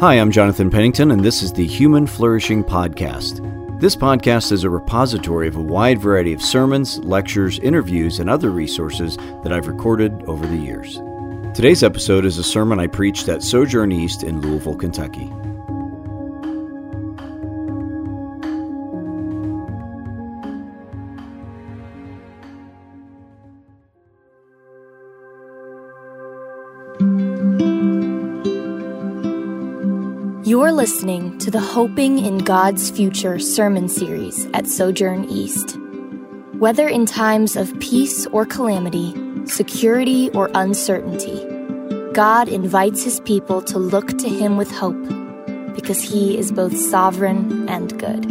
Hi, I'm Jonathan Pennington, and this is the Human Flourishing Podcast. This podcast is a repository of a wide variety of sermons, lectures, interviews, and other resources that I've recorded over the years. Today's episode is a sermon I preached at Sojourn East in Louisville, Kentucky. Listening to the Hoping in God's Future sermon series at Sojourn East. Whether in times of peace or calamity, security or uncertainty, God invites his people to look to him with hope because he is both sovereign and good.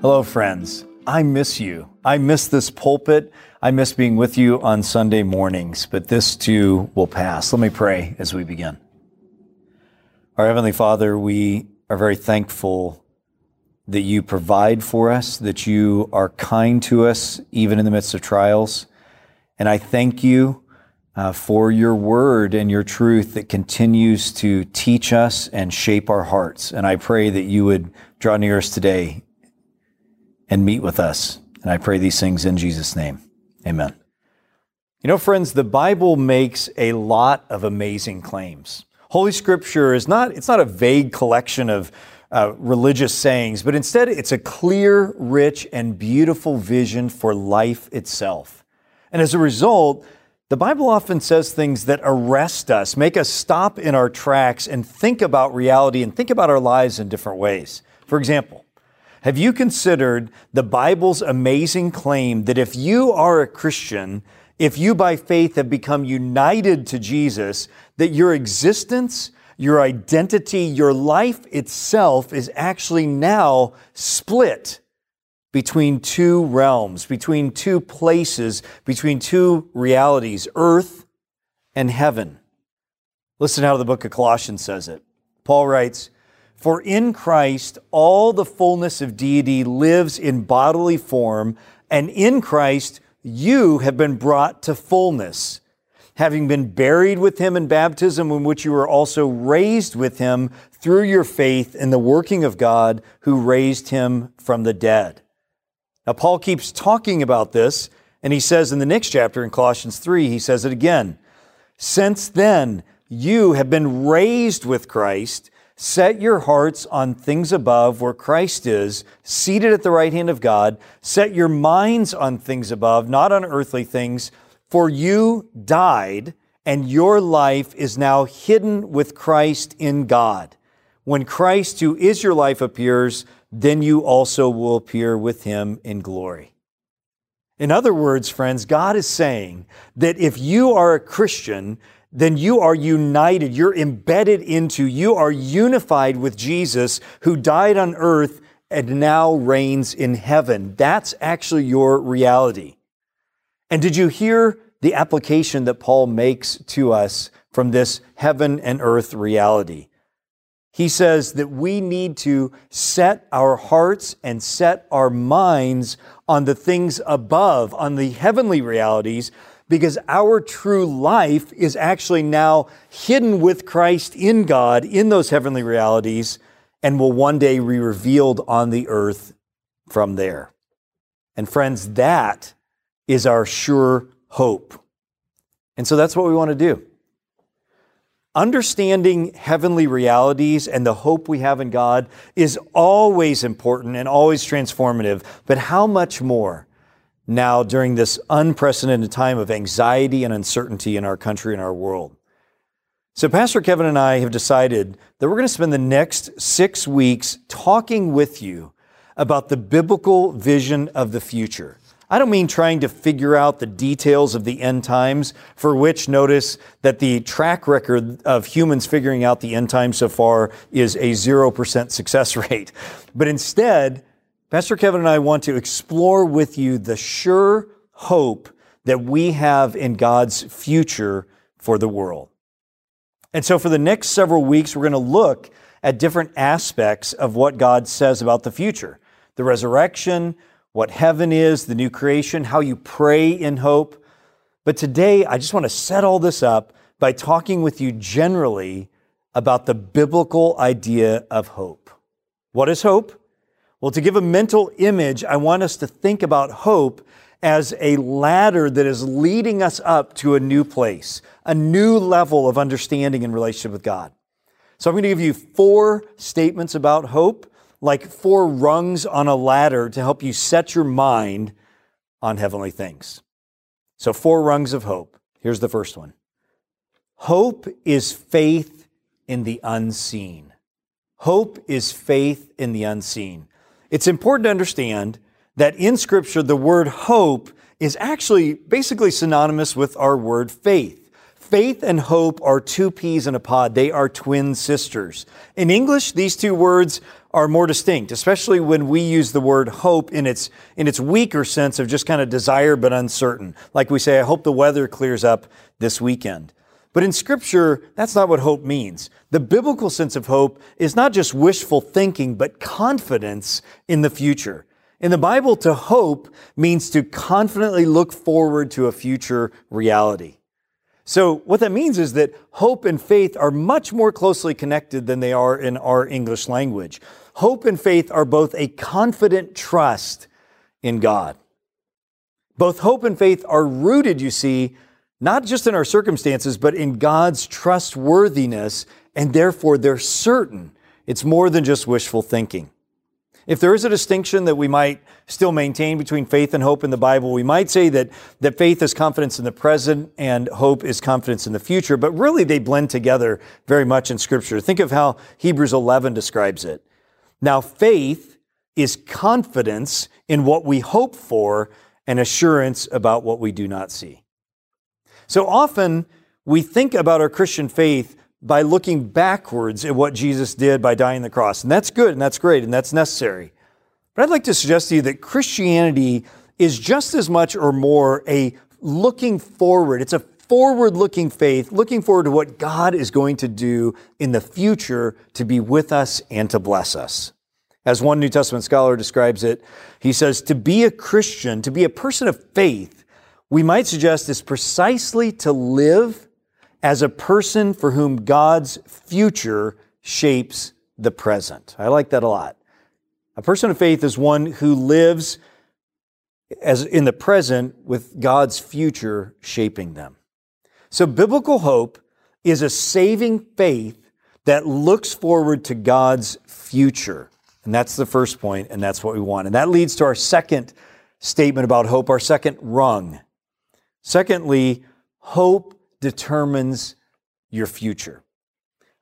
Hello, friends. I miss you. I miss this pulpit. I miss being with you on Sunday mornings, but this too will pass. Let me pray as we begin. Our Heavenly Father, we are very thankful that you provide for us, that you are kind to us, even in the midst of trials. And I thank you uh, for your word and your truth that continues to teach us and shape our hearts. And I pray that you would draw near us today and meet with us. And I pray these things in Jesus' name. Amen. You know, friends, the Bible makes a lot of amazing claims. Holy Scripture is not, it's not a vague collection of uh, religious sayings, but instead it's a clear, rich, and beautiful vision for life itself. And as a result, the Bible often says things that arrest us, make us stop in our tracks and think about reality and think about our lives in different ways. For example, have you considered the Bible's amazing claim that if you are a Christian, if you by faith have become united to Jesus, that your existence, your identity, your life itself is actually now split between two realms, between two places, between two realities, earth and heaven. Listen how the book of Colossians says it. Paul writes, For in Christ all the fullness of deity lives in bodily form, and in Christ you have been brought to fullness, having been buried with him in baptism, in which you were also raised with him through your faith in the working of God who raised him from the dead. Now, Paul keeps talking about this, and he says in the next chapter in Colossians 3, he says it again. Since then, you have been raised with Christ. Set your hearts on things above where Christ is, seated at the right hand of God. Set your minds on things above, not on earthly things, for you died, and your life is now hidden with Christ in God. When Christ, who is your life, appears, then you also will appear with him in glory. In other words, friends, God is saying that if you are a Christian, then you are united, you're embedded into, you are unified with Jesus who died on earth and now reigns in heaven. That's actually your reality. And did you hear the application that Paul makes to us from this heaven and earth reality? He says that we need to set our hearts and set our minds on the things above, on the heavenly realities, because our true life is actually now hidden with Christ in God in those heavenly realities and will one day be revealed on the earth from there. And friends, that is our sure hope. And so that's what we want to do. Understanding heavenly realities and the hope we have in God is always important and always transformative, but how much more now during this unprecedented time of anxiety and uncertainty in our country and our world. So, Pastor Kevin and I have decided that we're going to spend the next six weeks talking with you about the biblical vision of the future. I don't mean trying to figure out the details of the end times, for which notice that the track record of humans figuring out the end times so far is a 0% success rate. But instead, Pastor Kevin and I want to explore with you the sure hope that we have in God's future for the world. And so, for the next several weeks, we're going to look at different aspects of what God says about the future the resurrection, what heaven is, the new creation, how you pray in hope. But today, I just want to set all this up by talking with you generally about the biblical idea of hope. What is hope? Well, to give a mental image, I want us to think about hope as a ladder that is leading us up to a new place, a new level of understanding and relationship with God. So I'm going to give you four statements about hope, like four rungs on a ladder to help you set your mind on heavenly things. So, four rungs of hope. Here's the first one Hope is faith in the unseen. Hope is faith in the unseen. It's important to understand that in Scripture, the word hope is actually basically synonymous with our word faith. Faith and hope are two peas in a pod. They are twin sisters. In English, these two words are more distinct, especially when we use the word hope in its, in its weaker sense of just kind of desire but uncertain. Like we say, I hope the weather clears up this weekend. But in Scripture, that's not what hope means. The biblical sense of hope is not just wishful thinking, but confidence in the future. In the Bible, to hope means to confidently look forward to a future reality. So, what that means is that hope and faith are much more closely connected than they are in our English language. Hope and faith are both a confident trust in God. Both hope and faith are rooted, you see, not just in our circumstances, but in God's trustworthiness, and therefore they're certain. It's more than just wishful thinking. If there is a distinction that we might still maintain between faith and hope in the Bible, we might say that, that faith is confidence in the present and hope is confidence in the future, but really they blend together very much in Scripture. Think of how Hebrews 11 describes it. Now, faith is confidence in what we hope for and assurance about what we do not see. So often we think about our Christian faith by looking backwards at what Jesus did by dying on the cross. And that's good and that's great and that's necessary. But I'd like to suggest to you that Christianity is just as much or more a looking forward. It's a forward looking faith, looking forward to what God is going to do in the future to be with us and to bless us. As one New Testament scholar describes it, he says, to be a Christian, to be a person of faith, we might suggest is precisely to live as a person for whom God's future shapes the present. I like that a lot. A person of faith is one who lives as in the present with God's future shaping them. So biblical hope is a saving faith that looks forward to God's future. And that's the first point, and that's what we want. And that leads to our second statement about hope, our second rung. Secondly, hope determines your future.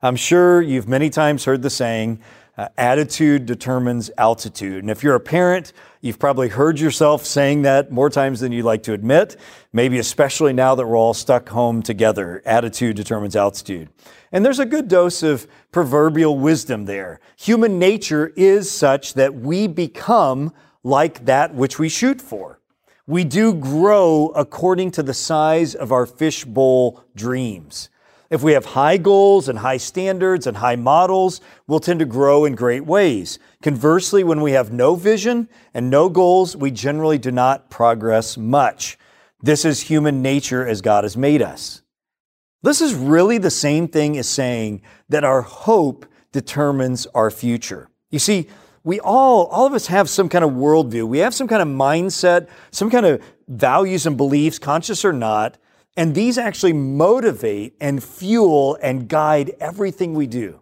I'm sure you've many times heard the saying, uh, attitude determines altitude. And if you're a parent, you've probably heard yourself saying that more times than you'd like to admit, maybe especially now that we're all stuck home together. Attitude determines altitude. And there's a good dose of proverbial wisdom there. Human nature is such that we become like that which we shoot for we do grow according to the size of our fishbowl dreams. If we have high goals and high standards and high models, we'll tend to grow in great ways. Conversely, when we have no vision and no goals, we generally do not progress much. This is human nature as God has made us. This is really the same thing as saying that our hope determines our future. You see, we all, all of us have some kind of worldview. We have some kind of mindset, some kind of values and beliefs, conscious or not. And these actually motivate and fuel and guide everything we do.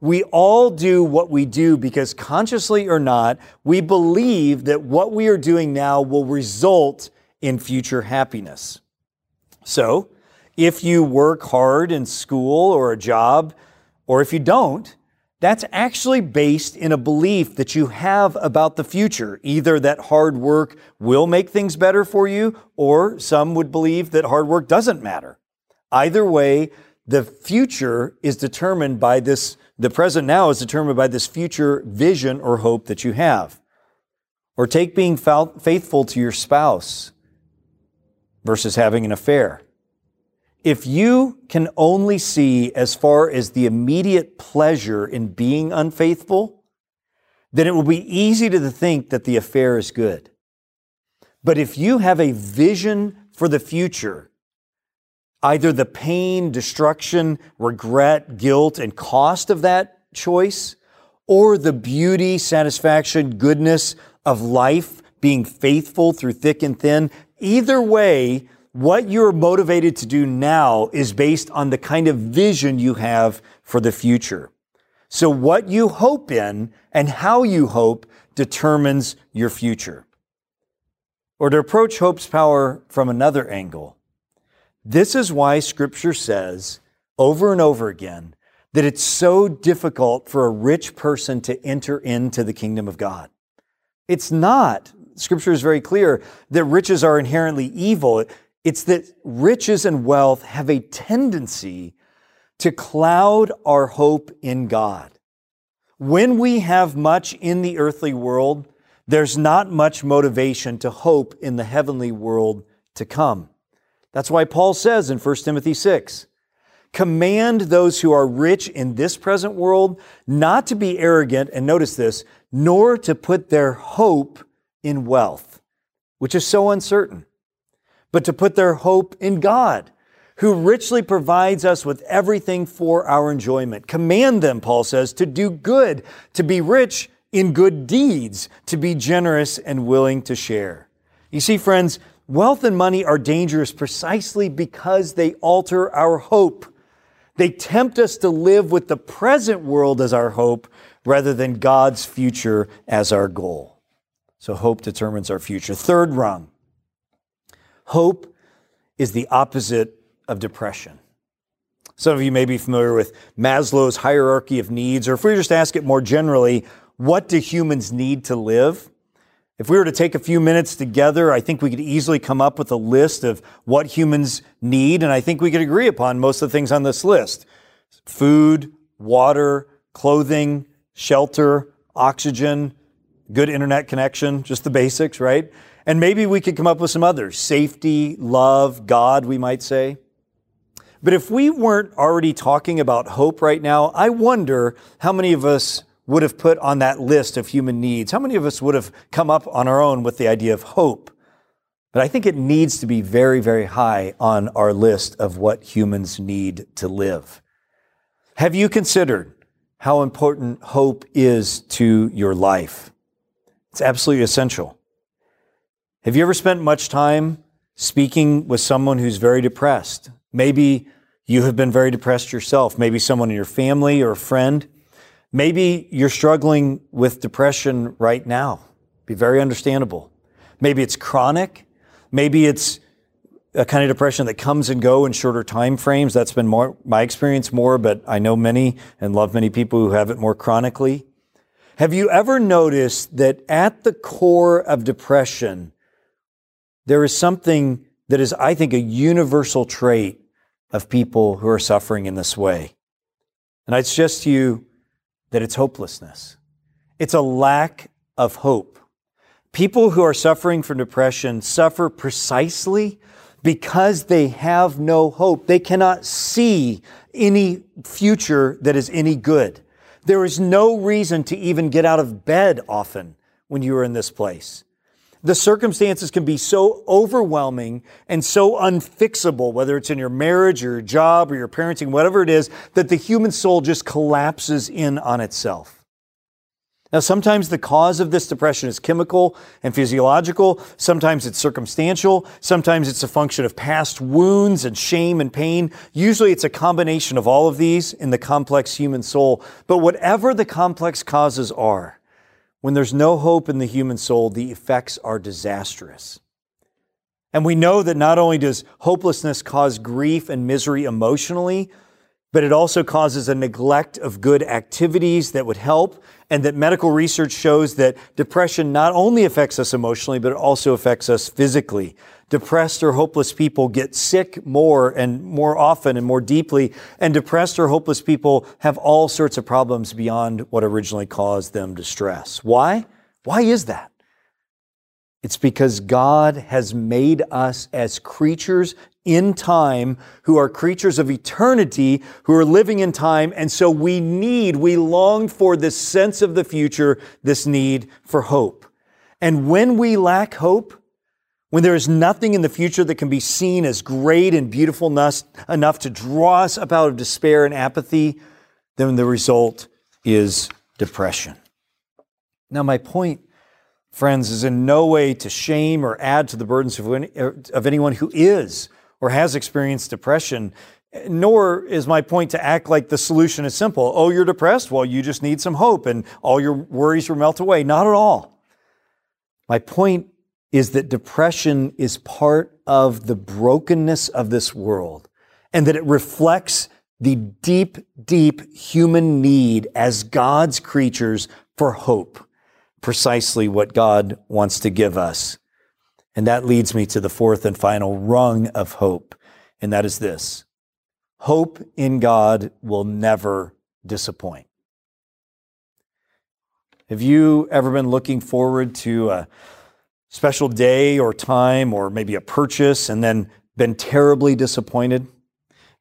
We all do what we do because consciously or not, we believe that what we are doing now will result in future happiness. So, if you work hard in school or a job, or if you don't, that's actually based in a belief that you have about the future. Either that hard work will make things better for you, or some would believe that hard work doesn't matter. Either way, the future is determined by this, the present now is determined by this future vision or hope that you have. Or take being faithful to your spouse versus having an affair. If you can only see as far as the immediate pleasure in being unfaithful, then it will be easy to think that the affair is good. But if you have a vision for the future, either the pain, destruction, regret, guilt, and cost of that choice, or the beauty, satisfaction, goodness of life, being faithful through thick and thin. Either way, what you're motivated to do now is based on the kind of vision you have for the future. So what you hope in and how you hope determines your future. Or to approach hope's power from another angle, this is why scripture says over and over again that it's so difficult for a rich person to enter into the kingdom of God. It's not. Scripture is very clear that riches are inherently evil. It's that riches and wealth have a tendency to cloud our hope in God. When we have much in the earthly world, there's not much motivation to hope in the heavenly world to come. That's why Paul says in 1 Timothy 6, command those who are rich in this present world not to be arrogant, and notice this, nor to put their hope in wealth, which is so uncertain, but to put their hope in God, who richly provides us with everything for our enjoyment. Command them, Paul says, to do good, to be rich in good deeds, to be generous and willing to share. You see, friends, wealth and money are dangerous precisely because they alter our hope. They tempt us to live with the present world as our hope rather than God's future as our goal. So hope determines our future. Third rung. Hope is the opposite of depression. Some of you may be familiar with Maslow's hierarchy of needs, or if we just ask it more generally, what do humans need to live? If we were to take a few minutes together, I think we could easily come up with a list of what humans need, and I think we could agree upon most of the things on this list food, water, clothing, shelter, oxygen, good internet connection, just the basics, right? And maybe we could come up with some others safety, love, God, we might say. But if we weren't already talking about hope right now, I wonder how many of us would have put on that list of human needs? How many of us would have come up on our own with the idea of hope? But I think it needs to be very, very high on our list of what humans need to live. Have you considered how important hope is to your life? It's absolutely essential. Have you ever spent much time speaking with someone who's very depressed? Maybe you have been very depressed yourself, maybe someone in your family or a friend. Maybe you're struggling with depression right now. Be very understandable. Maybe it's chronic. Maybe it's a kind of depression that comes and go in shorter time frames. That's been more my experience more, but I know many and love many people who have it more chronically. Have you ever noticed that at the core of depression, there is something that is, I think, a universal trait of people who are suffering in this way. And I suggest to you that it's hopelessness. It's a lack of hope. People who are suffering from depression suffer precisely because they have no hope. They cannot see any future that is any good. There is no reason to even get out of bed often when you are in this place the circumstances can be so overwhelming and so unfixable, whether it's in your marriage or your job or your parenting, whatever it is, that the human soul just collapses in on itself. Now, sometimes the cause of this depression is chemical and physiological. Sometimes it's circumstantial. Sometimes it's a function of past wounds and shame and pain. Usually it's a combination of all of these in the complex human soul. But whatever the complex causes are, when there's no hope in the human soul, the effects are disastrous. And we know that not only does hopelessness cause grief and misery emotionally, but it also causes a neglect of good activities that would help, and that medical research shows that depression not only affects us emotionally, but it also affects us physically. Depressed or hopeless people get sick more and more often and more deeply, and depressed or hopeless people have all sorts of problems beyond what originally caused them distress. Why? Why is that? It's because God has made us as creatures in time who are creatures of eternity, who are living in time. And so we need, we long for this sense of the future, this need for hope. And when we lack hope, when there is nothing in the future that can be seen as great and beautiful enough, enough to draw us up out of despair and apathy, then the result is depression. Now, my point, friends, is in no way to shame or add to the burdens of, any, of anyone who is or has experienced depression, nor is my point to act like the solution is simple. Oh, you're depressed? Well, you just need some hope and all your worries will melt away. Not at all. My point is that depression is part of the brokenness of this world and that it reflects the deep, deep human need as God's creatures for hope, precisely what God wants to give us. And that leads me to the fourth and final rung of hope, and that is this hope in God will never disappoint. Have you ever been looking forward to a special day or time or maybe a purchase and then been terribly disappointed?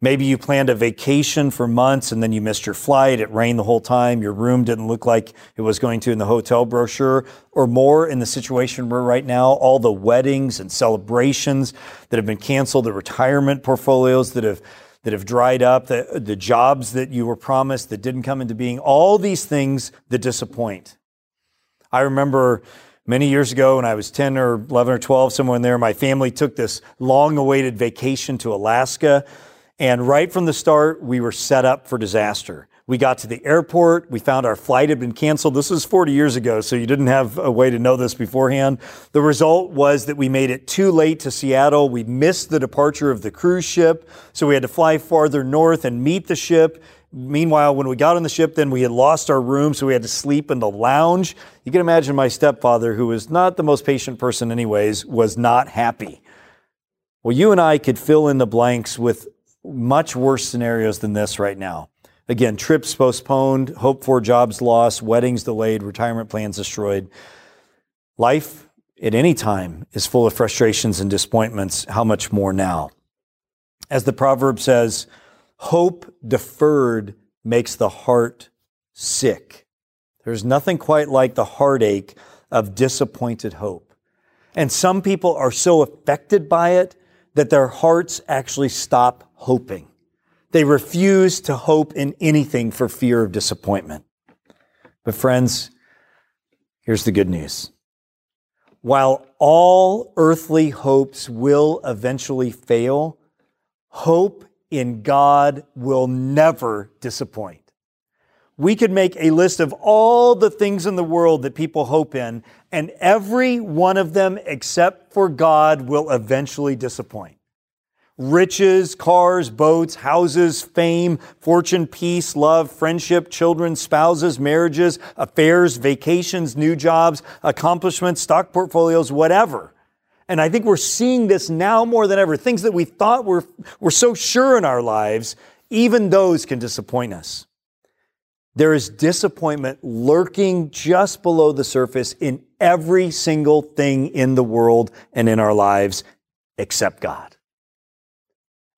Maybe you planned a vacation for months and then you missed your flight. It rained the whole time. Your room didn't look like it was going to in the hotel brochure. Or more in the situation we're right now, all the weddings and celebrations that have been canceled, the retirement portfolios that have that have dried up, the, the jobs that you were promised that didn't come into being, all these things that disappoint. I remember Many years ago, when I was 10 or 11 or 12, somewhere in there, my family took this long awaited vacation to Alaska. And right from the start, we were set up for disaster. We got to the airport. We found our flight had been canceled. This was 40 years ago, so you didn't have a way to know this beforehand. The result was that we made it too late to Seattle. We missed the departure of the cruise ship, so we had to fly farther north and meet the ship. Meanwhile, when we got on the ship, then we had lost our room, so we had to sleep in the lounge. You can imagine my stepfather, who was not the most patient person, anyways, was not happy. Well, you and I could fill in the blanks with much worse scenarios than this right now. Again, trips postponed, hope for jobs lost, weddings delayed, retirement plans destroyed. Life at any time is full of frustrations and disappointments. How much more now? As the proverb says, Hope deferred makes the heart sick. There's nothing quite like the heartache of disappointed hope. And some people are so affected by it that their hearts actually stop hoping. They refuse to hope in anything for fear of disappointment. But, friends, here's the good news. While all earthly hopes will eventually fail, hope in God will never disappoint. We could make a list of all the things in the world that people hope in, and every one of them, except for God, will eventually disappoint. Riches, cars, boats, houses, fame, fortune, peace, love, friendship, children, spouses, marriages, affairs, vacations, new jobs, accomplishments, stock portfolios, whatever and I think we're seeing this now more than ever. Things that we thought were, were so sure in our lives, even those can disappoint us. There is disappointment lurking just below the surface in every single thing in the world and in our lives except God.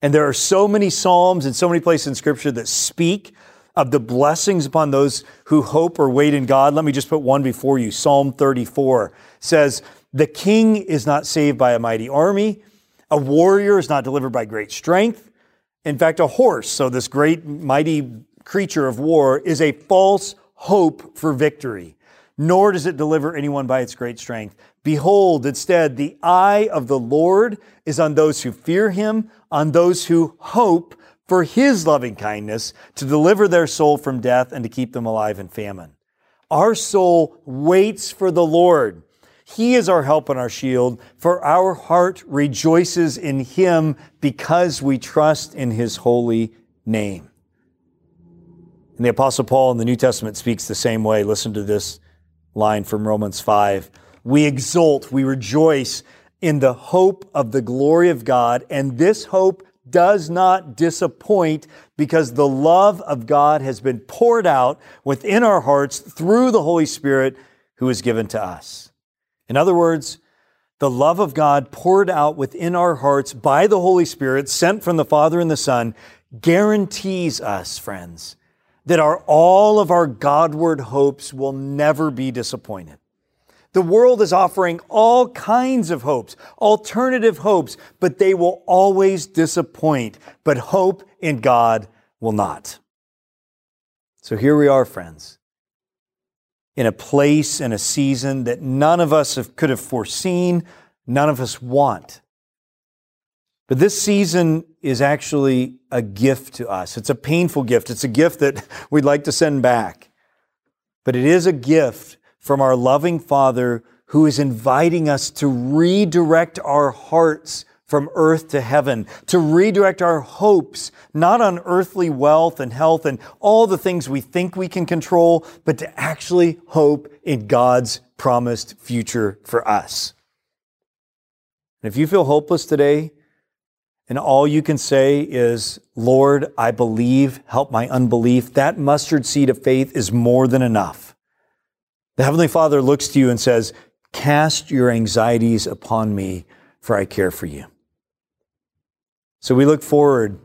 And there are so many Psalms and so many places in Scripture that speak of the blessings upon those who hope or wait in God. Let me just put one before you. Psalm 34 says, the king is not saved by a mighty army. A warrior is not delivered by great strength. In fact, a horse, so this great mighty creature of war, is a false hope for victory, nor does it deliver anyone by its great strength. Behold, instead, the eye of the Lord is on those who fear him, on those who hope for his loving kindness to deliver their soul from death and to keep them alive in famine. Our soul waits for the Lord. He is our help and our shield, for our heart rejoices in Him because we trust in His holy name. And the Apostle Paul in the New Testament speaks the same way. Listen to this line from Romans 5. We exult, we rejoice in the hope of the glory of God, and this hope does not disappoint because the love of God has been poured out within our hearts through the Holy Spirit who is given to us. In other words, the love of God poured out within our hearts by the Holy Spirit sent from the Father and the Son guarantees us, friends, that our, all of our Godward hopes will never be disappointed. The world is offering all kinds of hopes, alternative hopes, but they will always disappoint. But hope in God will not. So here we are, friends, in a place and a season that none of us have, could have foreseen, none of us want. But this season is actually a gift to us. It's a painful gift. It's a gift that we'd like to send back. But it is a gift from our loving Father who is inviting us to redirect our hearts from earth to heaven, to redirect our hopes, not on earthly wealth and health and all the things we think we can control, but to actually hope in God's promised future for us. And if you feel hopeless today, and all you can say is, Lord, I believe, help my unbelief, that mustard seed of faith is more than enough. The Heavenly Father looks to you and says, Cast your anxieties upon me, for I care for you. So we look forward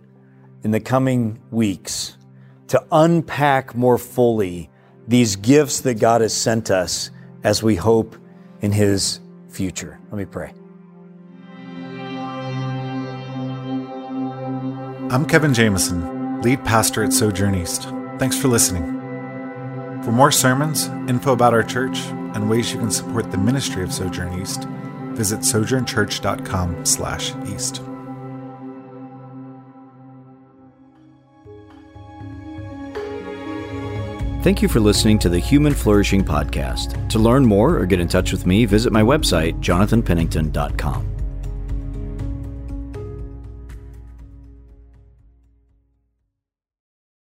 in the coming weeks to unpack more fully these gifts that God has sent us as we hope in His future. Let me pray. I'm Kevin Jameson, lead pastor at Sojourn East. Thanks for listening. For more sermons, info about our church, and ways you can support the ministry of Sojourn East, visit sojournchurch.com/east. Thank you for listening to the Human Flourishing Podcast. To learn more or get in touch with me, visit my website, jonathanpennington.com.